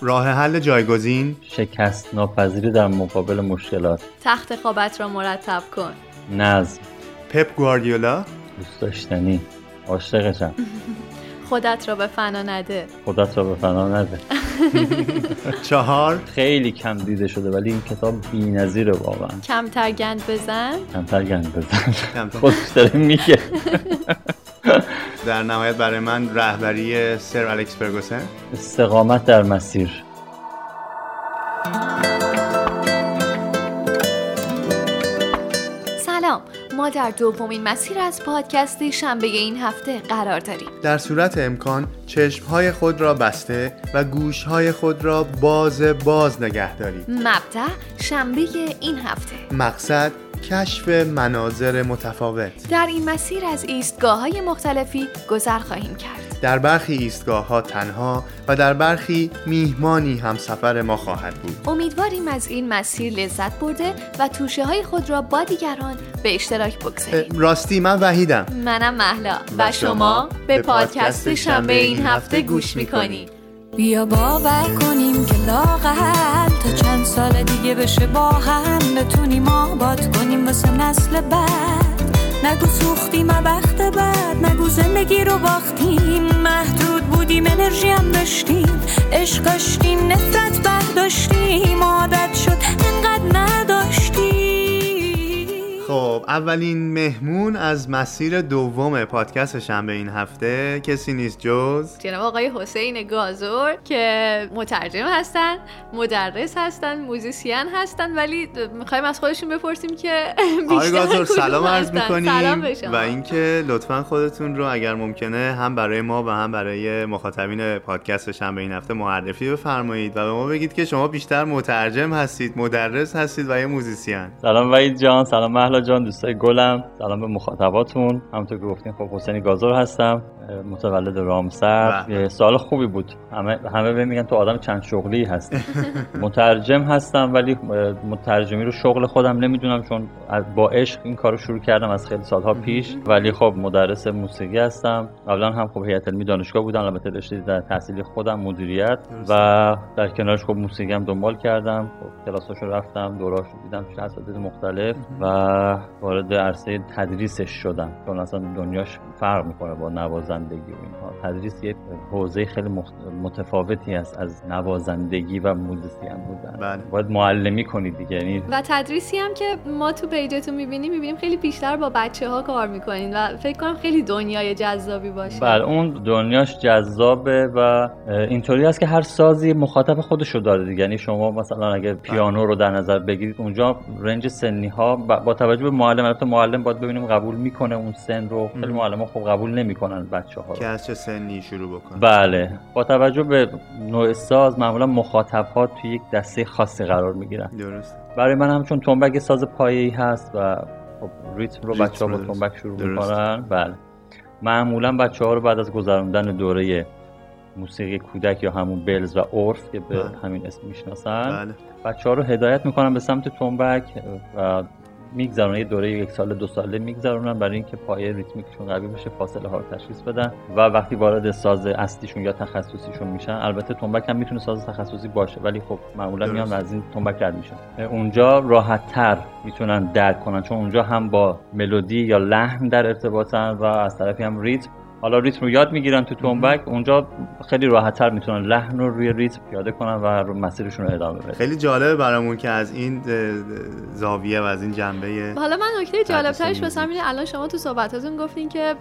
راه حل جایگزین. شکست ناپذیری در مقابل مشکلات. تخت خوابت را مرتب کن. نظم. پپ گواردیولا. دوست داشتنی. عاشقشم. خودت را به فنا نده. خودت را به فنا نده. چهار. خیلی کم دیده شده ولی این کتاب بی‌نظیره واقعا. کمتر گند بزن. کمتر گند بزن. خودش داره میگه. در نهایت برای من رهبری سر الکس فرگوسن. استقامت در مسیر. سلام. ما در دومین مسیر از پادکست شنبه این هفته قرار داریم. در صورت امکان چشمهای خود را بسته و گوشهای خود را باز باز نگه دارید. مبدع شنبه این هفته. مقصد کشف مناظر متفاوت. در این مسیر از ایستگاه های مختلفی گذر خواهیم کرد. در برخی ایستگاه ها تنها و در برخی میهمانی هم سفر ما خواهد بود. امیدواریم از این مسیر لذت برده و توشه های خود را با دیگران به اشتراک بگذاریم. راستی من وحیدم. منم محلا و شما به پادکست شنبه این هفته گوش می‌کنید. بیا باور کنیم که لاغل تا چند سال دیگه بشه با هم بتونیم آباد کنیم واسه نسل بعد. نگو سوختیم وقت بعد. نگو زندگی رو باختیم. محدود بودیم انرژی هم داشتیم. عشق داشتیم نفرت برداشتیم. عادت خب اولین مهمون از مسیر دوم پادکست شنبه این هفته کسی نیست جز جناب آقای حسین گازور که مترجم هستن مدرس هستن موزیسین هستن ولی می‌خوایم از خودشون بپرسیم که آقای گازور سلام عرض. سلام می‌کنیم شما. و اینکه لطفا خودتون رو اگر ممکنه هم برای ما و هم برای مخاطبین پادکست شنبه این هفته معرفی بفرمایید و به ما بگید که شما بیشتر مترجم هستید مدرس هستید و یا موزیسین سلام وحید جان سلام مهلا جان دوستای گلم سلام به مخاطباتون. همونطور که گفتین خب حسین گازور هستم متولد رامسر. یه سال خوبی بود. همه همه بهم میگن تو آدم چند شغلی هستی. مترجم هستم ولی مترجمی رو شغل خودم نمی‌دونم چون با عشق این کارو شروع کردم از خیلی سالها پیش. ولی خب مدرس موسیقی هستم. قبلا هم خب هیئت علمی دانشگاه بودم البته رشته در تحصیلی خودم مدیریت. و در کنارش خب موسیقی هم دنبال کردم. خب کلاساشو رفتم دوراشو دیدم چه اساتید مختلف. و وارد عرصه تدریسش شدم. چون اصلا دنیاش فرق می‌کنه با نوازندگی و اینها. تدریس یه حوزه خیلی مخت- متفاوتی است از نوازندگی و موزیسین بودن. بله. باید معلمی کنید دیگه. یعنی و تدریسی هم که ما تو پیجتون می‌بینیم می‌بینیم خیلی بیشتر با بچه ها کار می‌کنین و فکر کنم خیلی دنیای جذابی باشه. بله اون دنیاش جذابه و اینطوری است که هر سازی مخاطب خودش رو داره دیگه. یعنی شما مثلا اگه پیانو رو در نظر بگیرید اونجا رنج سنی ها با توجه به معلم البته معلم باید ببینیم قبول می‌کنه اون سن رو. خیلی معلم خب قبول نمی‌کنن بچه ها رو. که از چه سنی شروع بکن بله. با توجه به نوع ساز معمولا مخاطب ها توی یک دسته خاصی قرار می‌گیرن. درست. برای من هم چون تنبک یه ساز پایه‌ای هست و خب ریتم رو بچه ها با. تنبک شروع. می‌کنن بله. معمولا بچه ها رو بعد از گذراندن دوره موسیقی کودک یا همون بلز و عرف که به بله. همین اسم می‌شناسن بله. بچه ها رو هدایت می‌کنن به سمت تنبک و میگذرونن یه دوره یک ساله دو ساله میگذرونن برای اینکه پایه ریتمیکشون قوی بشه فاصله ها رو تشخیص بدن و وقتی وارد ساز اصلیشون یا تخصصیشون میشن البته تنبک هم می‌تونه ساز تخصصی باشه ولی خب معمولا. میان از این تنبک رد میشن اونجا راحت تر می‌تونن درک کنن چون اونجا هم با ملودی یا لحن در ارتباطن و از طرفی هم ریتم حالا ریتم رو یاد می‌گیرن تو تنبک. اونجا خیلی راحت تر می‌تونن لحن رو روی ریتم پیاده کنن و رو مسیرشون رو ادامه بدن. خیلی جالبه برامون که از این زاویه و از این جنبه حالا من نکته جالب ترش واسم اینه الان شما تو صحبتاتون گفتین که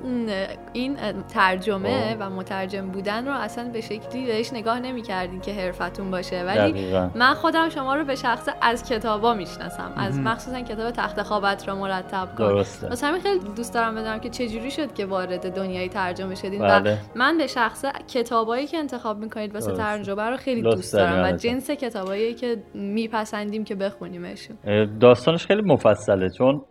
این ترجمه خب. و مترجم بودن رو اصلا به شکلی بهش نگاه نمی‌کردین که حرفتون باشه. ولی دقیقاً. من خودم شما رو به شخص از کتابا می‌شناسم. از. مخصوصا کتاب تخت خوابت را مرتب کن. درسته. واسه همین خیلی دوست دارم بدونم که چجوری شد که وارد دنیای ترجمه شدین و بله. من به شخص کتابایی که انتخاب می‌کنید واسه. ترجمه رو خیلی دوست دارم و. جنس کتابایی که میپسندیم که بخونیمشون. داستانش خیلی مفصله چون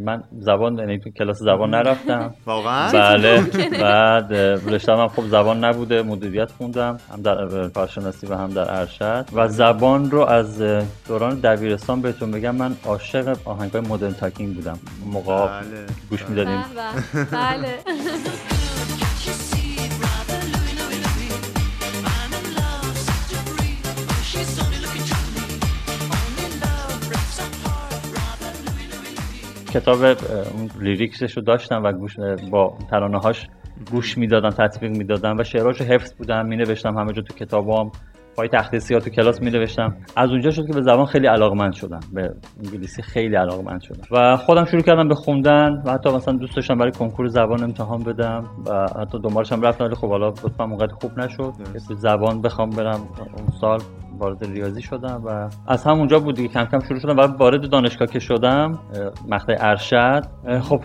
من زبان یعنی تو کلاس زبان نرفتم. واقعا؟ بله. بعد رشتم هم خب زبان نبوده مدیریت خوندم هم در کارشناسی و هم در ارشد. و زبان رو از دوران دبیرستان بهتون بگم من عاشق آهنگای مدرن تاکینگ بودم. موقع بله. گوش می‌دادیم. به به. بله. کتاب اون لیریکسش رو داشتم و گوش با ترانه هاش گوش می‌دادم تطبیق می‌دادم و شعراش حفظ بودم می نوشتم همه جا تو کتابام. پای تخت سیاه تو کلاس می نوشتم از اونجا شد که به زبان خیلی علاقمند شدم. به انگلیسی خیلی علاقمند شدم. و خودم شروع کردم به خوندن و حتی مثلا دوست داشتم برای کنکور زبان امتحان بدم و حتی دنبالش هم رفتم ولی خب حالا لطفا اونقدر خوب نشد. که زبان بخوام برم اون سال. وارد ریاضی شدم و از همونجا بود دیگه کم کم شروع شدم. و وارد دانشگاه که شدم مقطع ارشد. خب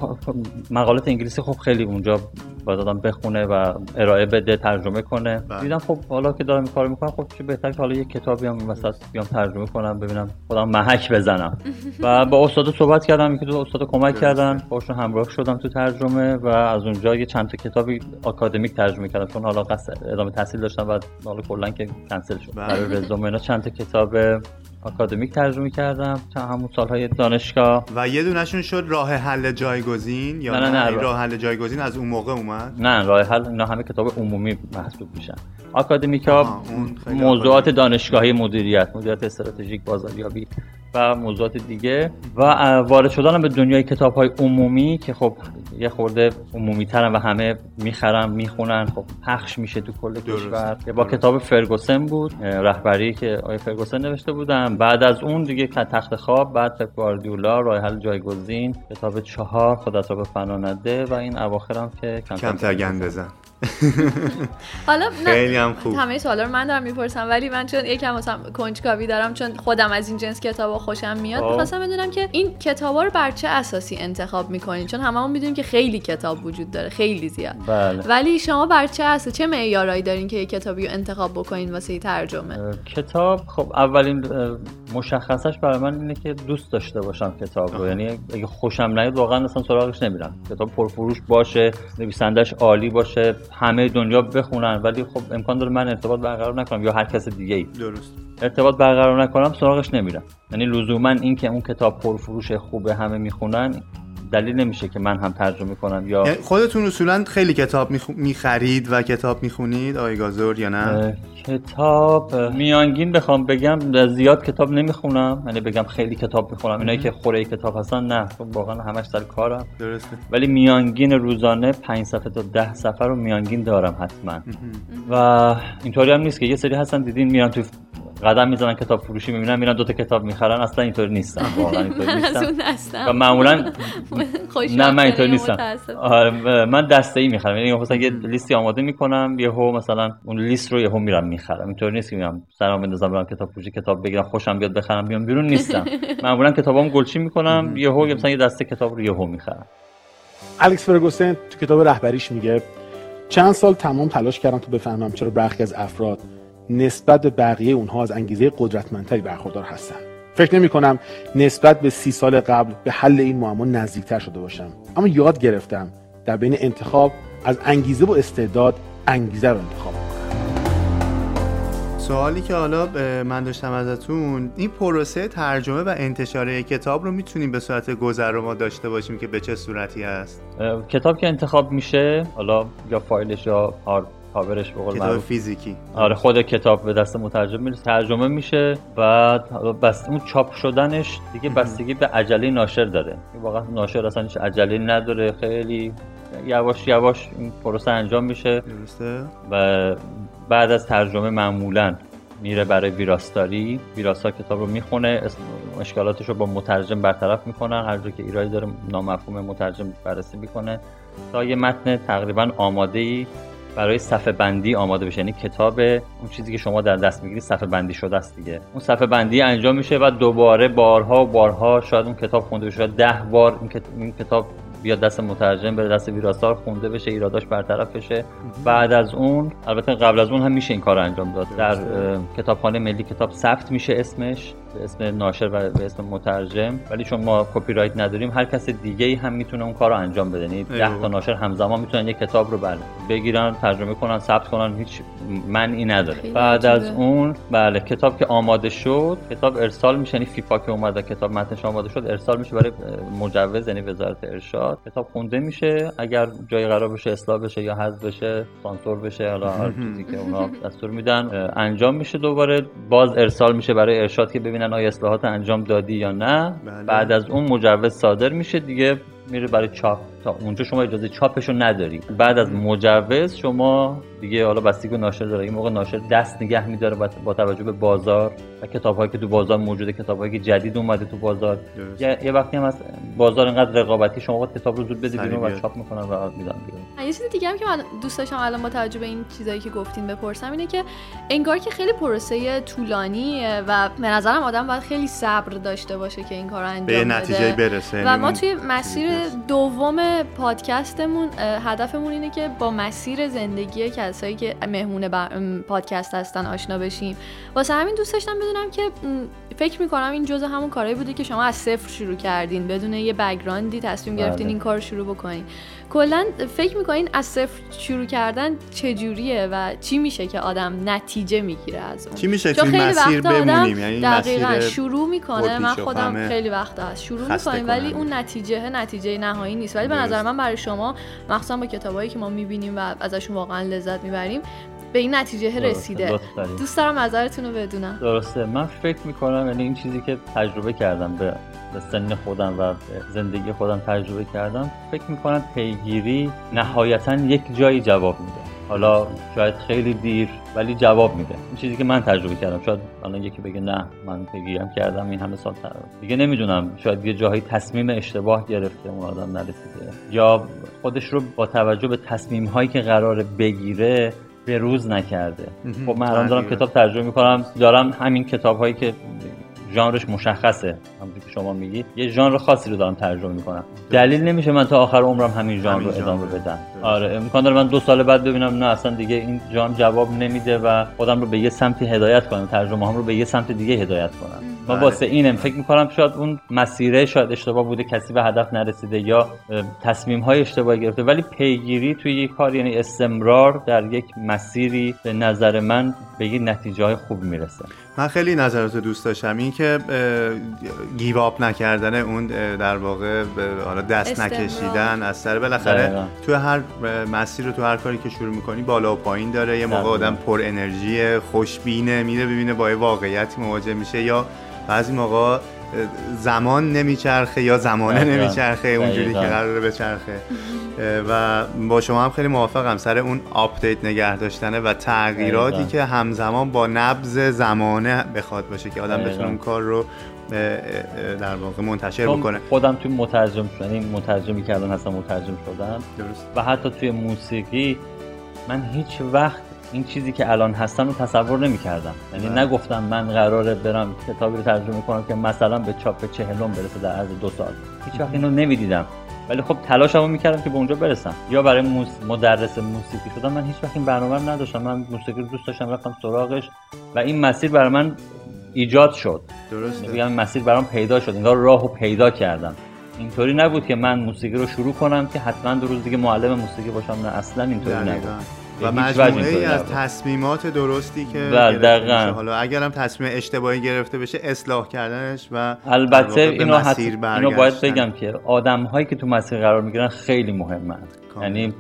مقالات انگلیسی خب خیلی اونجا باید آدم بخونه و ارائه بده ترجمه کنه. بله. دیدم خب حالا که دارم این کارو می‌کنم خب چه بهتر که حالا یه کتابی هم مثلا بیام ترجمه کنم ببینم خودم محک بزنم. و با استاد صحبت کردم که دو استاد کمک کردن باشون همراه شدم تو ترجمه و از اونجا یه چند تا کتابی آکادمیک ترجمه کردم چون حالا قصد ادامه تحصیل داشتم و حالا کلا که کنسل شد. بله. برای اینا چند تا کتاب آکادمیک ترجمه کردم. تا همون سالهای دانشگاه. و یه دونشون شد راه حل جایگزین یا نه نه, نه راه حل جایگزین از اون موقع اومد؟ نه راه حل اینا همه کتاب عمومی محسوب میشن. آکادمیکا موضوعات دانشگاهی مدیریت مدیریت استراتژیک بازاریابی و موضوعات دیگه. و وارد شدنم به دنیای کتاب های عمومی که خب یه خورده عمومی ترن و همه می‌خرن می‌خونن. خب پخش میشه تو کل کشور. با کتاب فرگوسن بود رهبری که آقای فرگوسن نوشته بودم بعد از اون دیگه تخت خواب بعد پپ گواردیولا راه حل جایگزین کتاب چهار خدا به فنا نده و این اواخرم که کمتر گند بزن حالا خیلی هم خوب. همه سوالا رو من دارم می‌پرسم ولی من چون یکم مثلا کنجکاوی دارم چون خودم از این جنس کتابا خوشم میاد خب. می‌خواستم بدونم که این کتابا رو بر چه اساسی انتخاب می‌کنین چون هممون می‌دونیم که خیلی کتاب وجود داره خیلی زیاد. بله. ولی شما بر چه اساس چه معیارایی دارین که یک کتابی رو انتخاب بکنین واسه ترجمه؟ کتاب خب اولین مشخصش برای من اینه که دوست داشته باشم کتاب رو. یعنی اگه خوشم نیاد واقعا اصلا سراغش نمیرم. کتاب پرفروش باشه نویسندش عالی باشه. همه دنیا بخونن ولی خب امکان داره من ارتباط برقرار نکنم یا هر کس دیگه ای. درست. ارتباط برقرار نکنم سراغش نمیرم. یعنی لزوما این که اون کتاب پرفروش خوبه همه می‌خونن دلیل نمیشه که من هم ترجمه کنم یا یعنی خودتون اصولا خیلی کتاب می‌خرید و کتاب می‌خونید آقای گازور یا نه؟ کتاب میانگین بخوام بگم زیاد کتاب نمی‌خونم یعنی بگم خیلی کتاب می‌خونم. اینایی که خوره کتاب هستن نه خب واقعا همش سر کارم. درسته. ولی میانگین روزانه 5 صفحه تا 10 صفحه رو میانگین دارم حتما. و اینطوری هم نیست که یه سری هستن دیدین میان تو قدم می‌زنن کتاب فروشی می‌بینن میرن دوتا کتاب می‌خرن اصلا اینطوری نیستن. واقعا اینطوری نیستن. و معمولا نه من اینطوری نیستم. آره من دسته ای می‌خرم. یعنی مثلا یه لیستی آماده می‌کنم یهو مثلا اون لیست رو یهو میرم می‌خرم. اینطوری نیست که میام سرام بندازم برم کتاب فروشی کتاب بگیرم خوشم بیاد بخرم بیام بیرون نیستم. معمولا کتابام گلچین می‌کنم یهو مثلا یه دسته کتاب رو یهو می‌خرم. الکس فرگوسن تو کتاب رهبریش میگه چند سال تمام تلاش کردم تو بفهمم چرا برخی از افراد نسبت به بقیه اونها از انگیزه قدرتمندتری برخوردار هستن فکر نمی کنم نسبت به سی سال قبل به حل این معما نزدیکتر شده باشم. اما یاد گرفتم در بین انتخاب از انگیزه و استعداد انگیزه رو انتخاب سوالی که حالا من داشتم ازتون این پروسه ترجمه و انتشار کتاب رو می‌تونیم به صورت گذر رو ما داشته باشیم که به چه صورتی هست کتاب که انتخاب میشه حالا یا فایلش یا کاورش به کتاب فیزیکی. آره خود کتاب به دست مترجم می‌رسه. ترجمه میشه بعد بس اون چاپ شدنش دیگه بستگی به عجله ناشر داره. واقعا ناشر اصلا هیچ عجله نداره. خیلی یواش یواش این پروسه انجام میشه. درسته؟ و بعد از ترجمه معمولا میره برای ویراستاری. ویراستا کتاب رو می‌خونه. اشکالاتش رو با مترجم برطرف می‌کنن. هر جا که ایرادی داره نامفهوم مترجم بررسی می‌کنه. تا یه متن تقریبا آماده ای برای صفحه بندی آماده بشه. یعنی کتاب اون چیزی که شما در دست می‌گیرید صفحه بندی شده است دیگه. اون صفحه بندی انجام میشه و دوباره بارها و بارها شاید اون کتاب خونده بشه. ده بار این کتاب بیاد دست مترجم بره دست ویراستار خونده بشه ایراداش برطرف بشه. بعد از اون البته قبل از اون هم میشه این کار انجام داد. در کتابخانه ملی کتاب ثبت میشه اسمش. به اسم ناشر و به اسم مترجم ولی چون ما کپی رایت نداریم هر کس دیگه ای هم می‌تونه اون کار رو انجام بده. یعنی 10 تا ناشر همزمان می‌تونن یک کتاب رو بله بگیرن ترجمه کنن ثبت کنن هیچ منعی نداره. بعد از اون بله کتاب که آماده شد کتاب ارسال میشه یعنی فیپا که اومده کتاب متنش آماده شد ارسال میشه برای مجوز یعنی وزارت ارشاد. کتاب خونده میشه اگر جای قرار بشه اصلاح بشه یا حذف بشه سانسور بشه حالا هر چیزی که اونا دستور میدن انجام میشه دوباره. باز ارسال میشه برای ارشاد که ببینن آیا اصلاحات انجام دادی یا نه بله. بعد از اون مجوز صادر میشه دیگه میره برای چاپ تا اونجا شما اجازه چاپشو نداری بعد از مجوز شما دیگه حالا بستگی به ناشر داره این موقع ناشر دست نگه میداره با- توجه به بازار و کتابهایی که تو بازار موجوده کتابهایی که جدید اومده تو بازار درست. یه, یه وقتی هم از بازار اینقدر رقابتی شما باید کتاب رو زود بدی بیرون و. چاپ می‌کنن و میدن بیرون یه چیز دیگه هم که من دوست داشتم الان با توجه به این چیزایی که گفتین بپرسم اینه که انگار که خیلی پروسه طولانیه و به نظرم آدم باید خیلی صبر داشته باشه که این کار رو انجام به. نتیجه برسه و یعنی ما اون توی مسیر دوم پادکستمون هدفمون اینه که با مسیر زندگی کسایی که مهمون پادکست هستن آشنا بشیم. واسه همین دوست داشتم بدونم که فکر می‌کنم این جزء همون کارهایی بوده که شما از صفر شروع کردین. بدون یه بکگراندی تصمیم گرفتین بله. این کار رو شروع بکنین. کلا فکر می‌کنین از صفر شروع کردن چجوریه و چی میشه که آدم نتیجه می‌گیره از اون چی میشه خیلی مسیر بمونیم یعنی دقیقا شروع می‌کنه من خودم خیلی وقتا هست شروع می‌کنیم ولی. اون نتیجه نتیجه نهایی نیست ولی به. نظر من برای شما مخصوصا با کتابایی که ما می‌بینیم و ازشون واقعا لذت می‌بریم به این نتیجه رسیده. دوست دارم نظرتون رو بدونم. درسته. من فکر می‌کنم یعنی این چیزی که تجربه کردم به سن خودم و زندگی خودم تجربه کردم فکر می‌کنم پیگیری نهایتا یک جایی جواب میده. حالا شاید خیلی دیر ولی جواب میده. این چیزی که من تجربه کردم شاید الان یکی بگه نه من پیگیریم کردم این همه سال تر. دیگه نمی‌دونم شاید یه جاهایی تصمیم اشتباه گرفته اون آدم نرسیده. یا خودش رو با توجه به تصمیم هایی که قرار بگیره به روز نکرده خب من الان دارم. کتاب ترجمه می‌کنم دارم همین کتاب هایی که ژانرش مشخصه همونجوری که شما میگی یه ژانر خاصی رو دارم ترجمه می‌کنم دلیل نمیشه من تا آخر عمرم همین ژانر رو ادامه. بدم. آره امکان داره من دو سال بعد ببینم نه اصلا دیگه این ژانر جواب نمیده و خودم رو به یه سمتی هدایت کنم ترجمه هم رو به یه سمت دیگه هدایت کنم. من بله. واسه اینم فکر می‌کنم شاید اون مسیره شاید اشتباه بوده کسی به هدف نرسیده یا تصمیم های اشتباهی گرفته. ولی پیگیری توی یک کار یعنی استمرار در یک مسیری به نظر من به یک نتیجه های خوب می‌رسه. من خیلی نظرات دوست داشتم. این که گیواب نکردن اون در واقع حالا دست استمرار. نکشیدن از سر. بالاخره دقیقاً. تو هر مسیر رو تو هر کاری که شروع می‌کنی بالا و پایین داره یه موقع. آدم پر انرژی خوشبینه میره ببینه با یه واقعیتی مواجه میشه یا بعضی موقع زمان نمیچرخه یا زمانه. نمیچرخه اونجوری که. قراره بچرخه و با شما هم خیلی موافقم سر اون آپدیت نگه داشتنه و تغییراتی. که همزمان با نبض زمانه بخواد باشه که آدم. بتونه اون کار رو در واقع منتشر بکنه خودم توی مترجم یعنی مترجمی کردن هستم مترجم شدم درست و حتی توی موسیقی من هیچ وقت این چیزی که الان هستم رو تصور نمی کردم یعنی بله. نگفتم من قراره برم کتابی رو ترجمه کنم که مثلا به چاپ چهلم برسه در عرض دو سال. هیچ وقت اینو نمی‌دیدم. ولی خب تلاشمو می‌کردم که به اونجا برسم. یا برای موس... مدرس موسیقی شدم من هیچ وقت این برنامه نداشتم. من موسیقی رو دوست داشتم رفتم سراغش و این مسیر برای من ایجاد شد. درسته. میگم مسیر برام پیدا شد. انگار راهو پیدا کردم. اینطوری نبود که من موسیقی رو شروع کنم که حتما دو روز دیگه معلم موسیقی باشم نه اصلا اینطوری. نبود. و مجموعه ای از. تصمیمات درستی که بله، دقیقاً. حالا اگرم تصمیم اشتباهی گرفته بشه اصلاح کردنش و البته اینو, حت... مسیر اینو باید. بگم که آدم هایی که تو مسیر قرار می‌گیرن خیلی مهمن کاملا. یعنی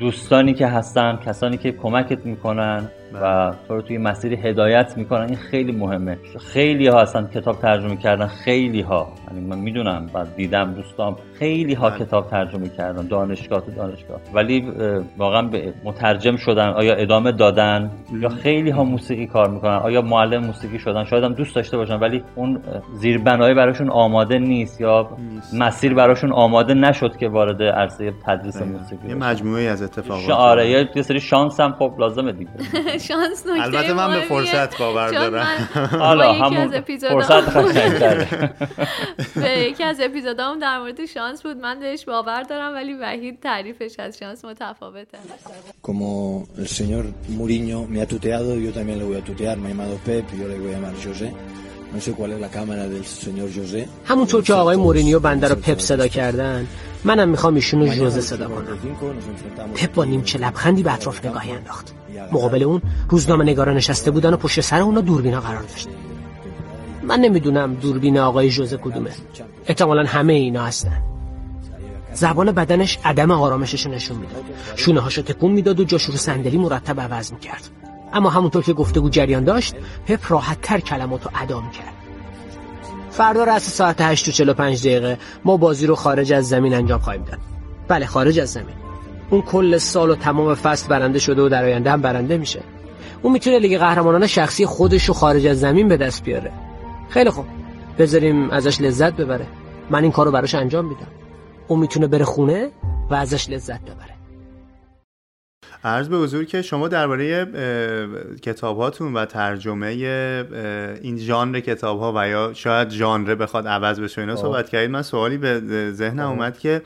دوستانی که هستن کسانی که کمکت می‌کنن و تو رو توی مسیر هدایت می‌کنن. این خیلی مهمه. خیلی ها هستن کتاب ترجمه کردن. خیلی ها یعنی من می‌دونم و دیدم دوستام. خیلی ها بله. کتاب ترجمه کردن. دانشگاه تو دانشگاه. ولی واقعا به مترجم شدن. آیا ادامه دادن؟ یا خیلی ها موسیقی کار می‌کنن؟ آیا معلم موسیقی شدن؟ شاید هم دوست داشته باشن ولی اون اه، زیربنایی براشون آماده نیست یا نیست. مسیر براشون آماده نشد که وارد عرصه تدریس. موسیقی یه. مجموعه از اتفاقات آره یه یه سری شانس هم خب لازمه دیگه. شانس نکته البته من به. فرصت باور دارم حالا همون از اپیزودام- فرصت. به یکی از اپیزودام در مورد شانس بود من بهش باور دارم ولی وحید تعریفش از شانس متفاوته Como el señor Muriño me ha tuteado, yo también le voy a tutear. Me ha llamado Pep, yo le voy a llamar José. همونطور که آقای مورینیو بنده رو پپ صدا کردن منم می‌خوام ایشونو las صدا کنم. 8:45 nos enfrentamos پپ با نیمچه لبخندی به اطراف نگاهی انداخت. مقابل اون روزنامه نگارا نشسته بودن و پشت سر اونا دوربینا قرار داشت. من نمی‌دونم دوربین آقای ژوزه کدومه. احتمالا همه اینا هستن. زبان بدنش عدم آرامشش نشون می‌داد. شونه هاشو تکون می‌داد و جاشو رو صندلی مرتب عوض می‌کرد. اما همونطور که گفتگو جریان داشت پپ راحت تر کلماتو ادا می‌کرد فردا رأس ساعت 8 و 45 دقیقه ما بازی رو خارج از زمین انجام خواهیم داد. بله خارج از زمین. اون کل سال و تمام فصل برنده شده و در آینده هم برنده میشه. اون می‌تونه لیگ قهرمانان شخصی خودش رو خارج از زمین به دست بیاره. خیلی خوب. بذاریم ازش لذت ببره. من این کارو براش انجام میدم. اون می‌تونه بره خونه و ازش لذت ببره. عرض به حضور که شما درباره کتاب هاتون و ترجمه این ژانر کتاب ها و یا شاید ژانر بخواد عوض بشه اینا صحبت کردید من سوالی به ذهنم اومد که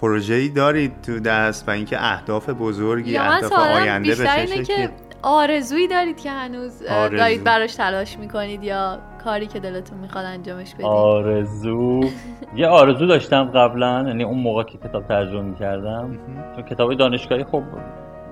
پروژه‌ای دارید تو دست و اینکه اهداف بزرگی اهداف آینده بشه که آرزویی دارید که هنوز دارید براش تلاش می‌کنید یا کاری که دلتون می‌خواد انجامش بدید؟ آرزو. یه آرزو داشتم قبلا یعنی اون موقع که کتاب ترجمه می‌کردم. چون کتاب دانشگاهی خب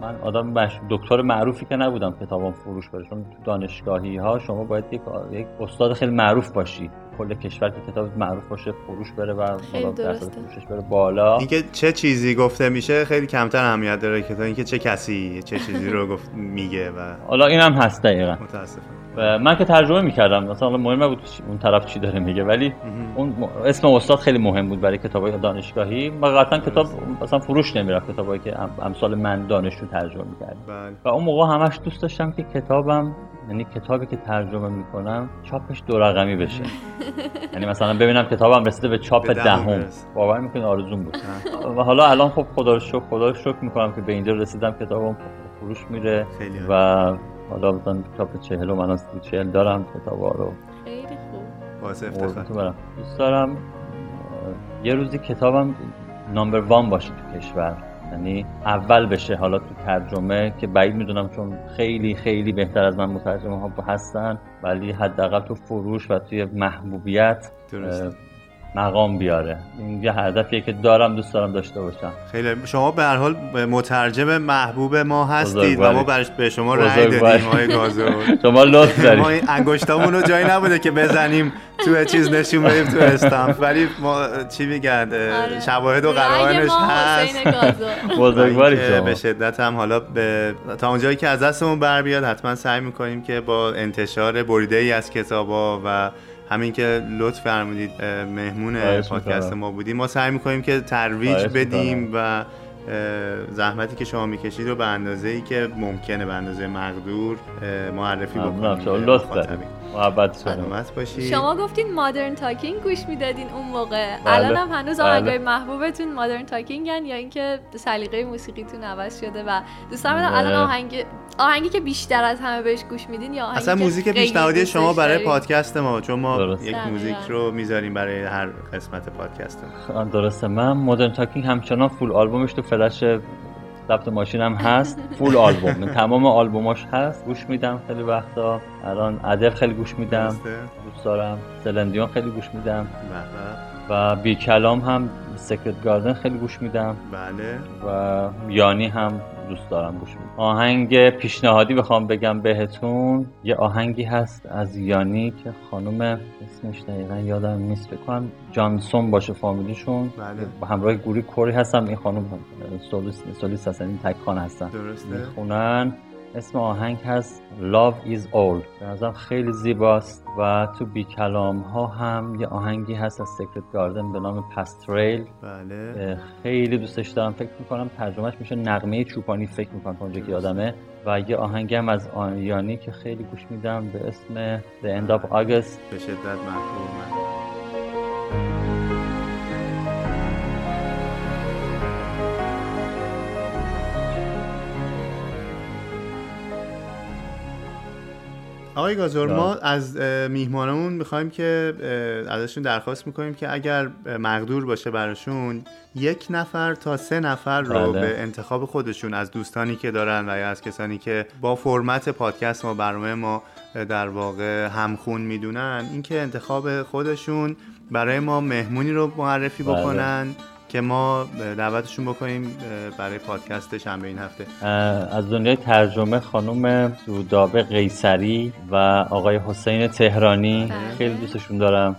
من آدم مش... دکتر معروفی که نبودم کتابم فروش بره چون تو دانشگاهی ها شما باید یک, یک استاد خیلی معروف باشی. کل کشور که کتاب معروف باشه فروش بره و فروشش بره بالا. اینکه چه چیزی گفته میشه خیلی کمتر اهمیت داره که اینکه چه کسی چه چیزی رو گفت میگه و حالا اینم هست دقیقا. متاسفم. من که ترجمه می‌کردم مثلا مهم بود اون طرف چی داره میگه ولی اون اسم استاد خیلی مهم بود برای کتابای دانشگاهی. و قطعا کتاب مثلا فروش نمی‌رفت کتابایی که امسال من دانشجو ترجمه می‌کردم. بله. و اون موقع همش دوست داشتم که کتابم یعنی کتابی که ترجمه می‌کنم چاپش دو رقمی بشه. یعنی مثلا ببینم کتابم رسیده به چاپ دهم. باور می‌کنید آرزوم بود. و حالا الان خب خدا رو شکر خدا رو شکر می‌کنم که به اینجا رسیدم کتابم فروش میره و حالا مثلا چاپ چهل و من چهل دارم کتابا رو. خیلی خوب. باعث افتخار. دوست دارم یه روزی کتابم نامبر وان باشه تو کشور. یعنی اول بشه حالا تو ترجمه که بعید می‌دونم چون خیلی خیلی بهتر از من مترجمه ها هستن ولی حداقل تو فروش و توی محبوبیت مقام بیاره. این یه هدفیه که دارم دوست دارم داشته باشم. خیلی شما به هر حال مترجم محبوب ما هستید و ما برش به شما رأی دادیم آقای گازو شما لطف دارید. ما انگشتامون رو جایی نبوده که بزنیم تو چیز نشون بدیم تو استامپ ولی ما چی میگن آره. شواهد و قرائنش هست. بزرگواری به شدت هم حالا به تا اونجایی که از دستمون بر بیاد حتما سعی می‌کنیم که با انتشار بریده ای از کتابا و همین که لطف فرمودید مهمون پادکست ما بودیم. ما سعی می‌کنیم که ترویج بدیم و زحمتی که شما می‌کشید رو به اندازه ای که ممکنه به اندازه مقدور معرفی بکنیم. محبت سلامت باشید. شما گفتین مادرن تاکینگ گوش می‌دادین اون موقع. بله. الان هم هنوز بله. آهنگای محبوبتون مادرن تاکینگن یا اینکه سلیقه موسیقیتون عوض شده و دوست دارم الان آهنگ آهنگی که بیشتر از همه بهش گوش میدین یا آهنگی اصلا موزیک پیشنهادی شما برای پادکست ما چون ما یک موزیک رو می‌ذاریم برای هر قسمت پادکست درسته. من Modern Talking همچنان full album ش تو فلش ضبط ماشینم هست full album. تمام آلبوماش هست. گوش میدم خیلی وقتا. الان ادل خیلی گوش میدم. دوست دارم. سلین دیون خیلی گوش میدم. و بی کلام هم Secret Garden خیلی گوش میدم. بله. و یانی هم دوست دارم گوش میدم. آهنگ پیشنهادی بخوام بگم بهتون. یه آهنگی هست از یانی که خانم اسمش دقیقا یادم نیست. بکنم جانسون باشه فامیلیشون. بله. همراه گوری کوری هستم. این خانم سولیست سولیست هستن. یعنی تک خوان هستن. درسته. می‌خونن. اسم آهنگ هست Love is All به نظرم خیلی زیباست و تو بی کلام ها هم یه آهنگی هست از Secret Garden به نام Pastorale بله. خیلی دوستش دارم. فکر می‌کنم ترجمهش میشه نغمه چوپانی. فکر می‌کنم اونجا که یادمه. و یه آهنگ هم از یانی که خیلی گوش میدم به اسم The End of August. به شدت محبوب آقای گازور ما بله. از میهمانمون می‌خوایم که ازشون درخواست می‌کنیم که اگر مقدور باشه براشون یک نفر تا سه نفر رو بله. به انتخاب خودشون از دوستانی که دارن و یا از کسانی که با فرمت پادکست ما برنامه ما در واقع همخون می‌دونن اینکه انتخاب خودشون برای ما مهمونی رو معرفی بله. که ما دعوتشون بکنیم برای پادکست شنبه این هفته. از دنیای ترجمه خانم سودابه قیصری و آقای حسین تهرانی. بله. خیلی دوستشون دارم.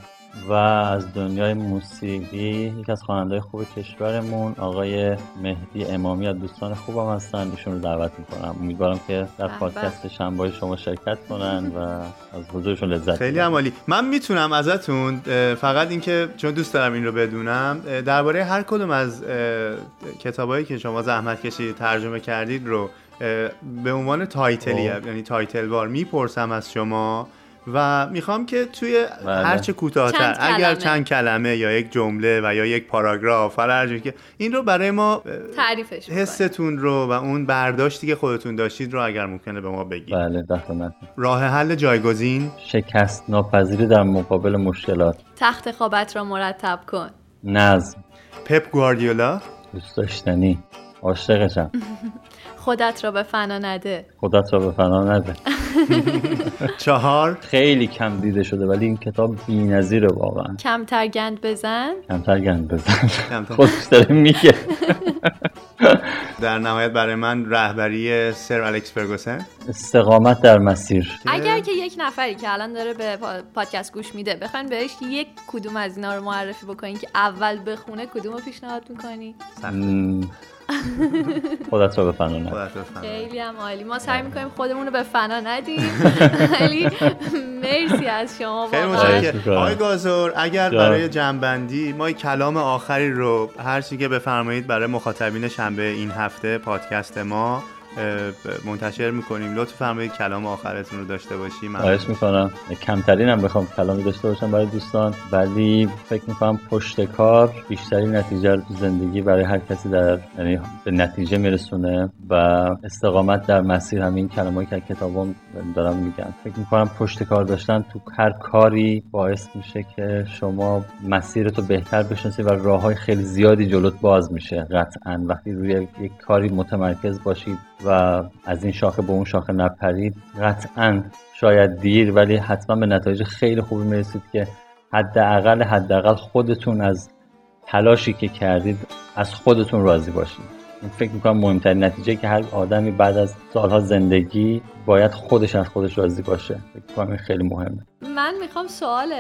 و از دنیای موسیقی یکی از خواننده خوب کشورمون آقای مهدی امامی از دوستان خوبم هستن. ایشون رو دعوت می‌کنم. امیدوارم که در پادکست شنبه شما شرکت کنن و از حضورشون لذت خیلی عمالی. من می‌تونم ازتون فقط اینکه چون دوست دارم این رو بدونم درباره هر کدوم از کتابایی که شما زحمت کشید ترجمه کردید رو به عنوان title ی خب. یعنی تایتل بار می‌پرسم از شما. و می‌خوام که توی بله. هرچه کوتاهتر اگر چند کلمه یا یک جمله و یا یک پاراگراف هر که این رو برای ما تعریفش حستون رو و اون برداشتی که خودتون داشتید رو اگر ممکنه به ما بگید. بله راه حل جایگزین. شکست ناپذیری در مقابل مشکلات. تخت خوابت را مرتب کن. نظم. پپ گواردیولا. دوست داشتنی. عاشقشم. خودت را به فنا نده. خودت را به فنا نده. چهار. خیلی کم دیده شده ولی این کتاب بی‌نظیره واقعا. کمتر گند بزن. کمتر گند بزن. خودش داره میگه. در نهایت برای من رهبری سر الکس فرگوسن. استقامت در مسیر. اگر که یک نفری که الان داره به پادکست گوش میده بخواین بهش یک کدوم از اینا رو معرفی بکنین که اول بخونه کدوم رو پیشنهاد می‌کنی؟ خودت رو به فنا ندی خیلی هم عالی. ما سعی می‌کنیم خودمون رو به فنا ندیم. ولی مرسی از شما خیلی متشکرم. آقای گازور اگر برای جنبندی ما کلام آخری رو هر چی که بفرمایید برای مخاطبین شنبه این هفته پادکست ما منتشر می‌کنیم. لطف فرمایید کلام آخرتون رو داشته باشیم. خواهش می‌کنم. کمترین هم بخوام کلامی داشته باشم برای دوستان ولی فکر می‌کنم پشت کار بیشترین نتیجه رو زندگی برای هر کسی در یعنی به نتیجه میرسونه و استقامت در مسیر همین کلمه‌ای که کتابم دارم میگم فکر می‌کنم پشت کار داشتن تو هر کاری باعث میشه که شما مسیرتو بهتر بشناسی و راه های خیلی زیادی جلوت باز میشه. قطعا وقتی روی یک کاری متمرکز باشید و از این شاخه به اون شاخه نپرید. قطعا شاید دیر ولی حتما به نتایج خیلی خوبی می‌رسید که حداقل حداقل خودتون از تلاشی که کردید از خودتون راضی باشید. فکر می‌کنم مهمترین نتیجه که هر آدمی بعد از سالها زندگی باید خودش از خودش راضی باشه. فکر می‌کنم این خیلی مهمه. من می‌خوام سوال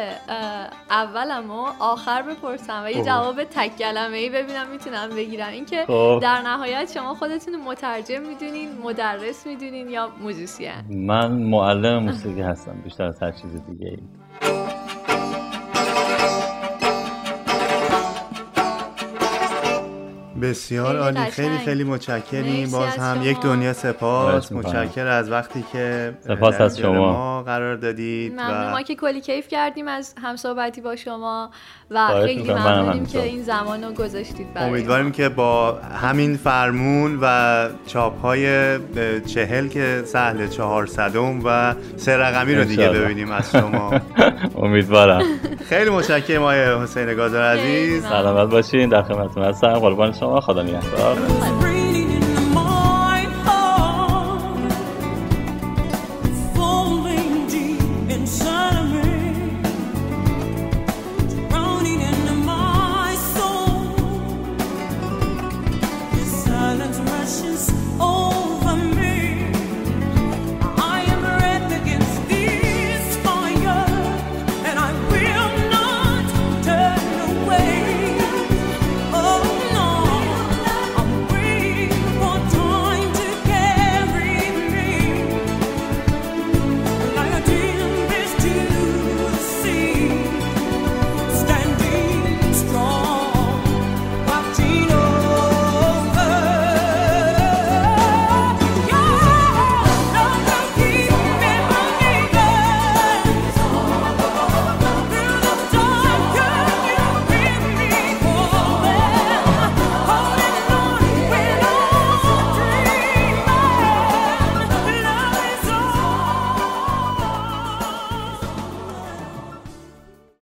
اولم و آخر بپرسم و یه جواب تک کلمه ای ببینم می‌تونم بگیرم. اینکه خب. در نهایت شما خودتون مترجم می‌دونین مدرس می‌دونین یا موزیسین؟ من معلم موسیقی هستم بیشتر از هر چیز دیگه ای بسیار عالی. خیلی خیلی متشکریم. باز هم یک دنیا سپاس. متشکر از وقتی که سپاس از شما. ما قرار دادید و ما که کلی کیف کردیم از همصحبتی با شما و خیلی ممنونیم که این زمان رو گذاشتید برای امیدواریم که با همین فرمون و چاپ های چهل که سهل چهار صدم و سه رقمی رو دیگه ببینیم از شما. امیدوارم. خیلی متشکرم آقای حسین گازر عزیز. سلامت باشین. در خدمتتون هستم. قربان شما. خدا نگهدار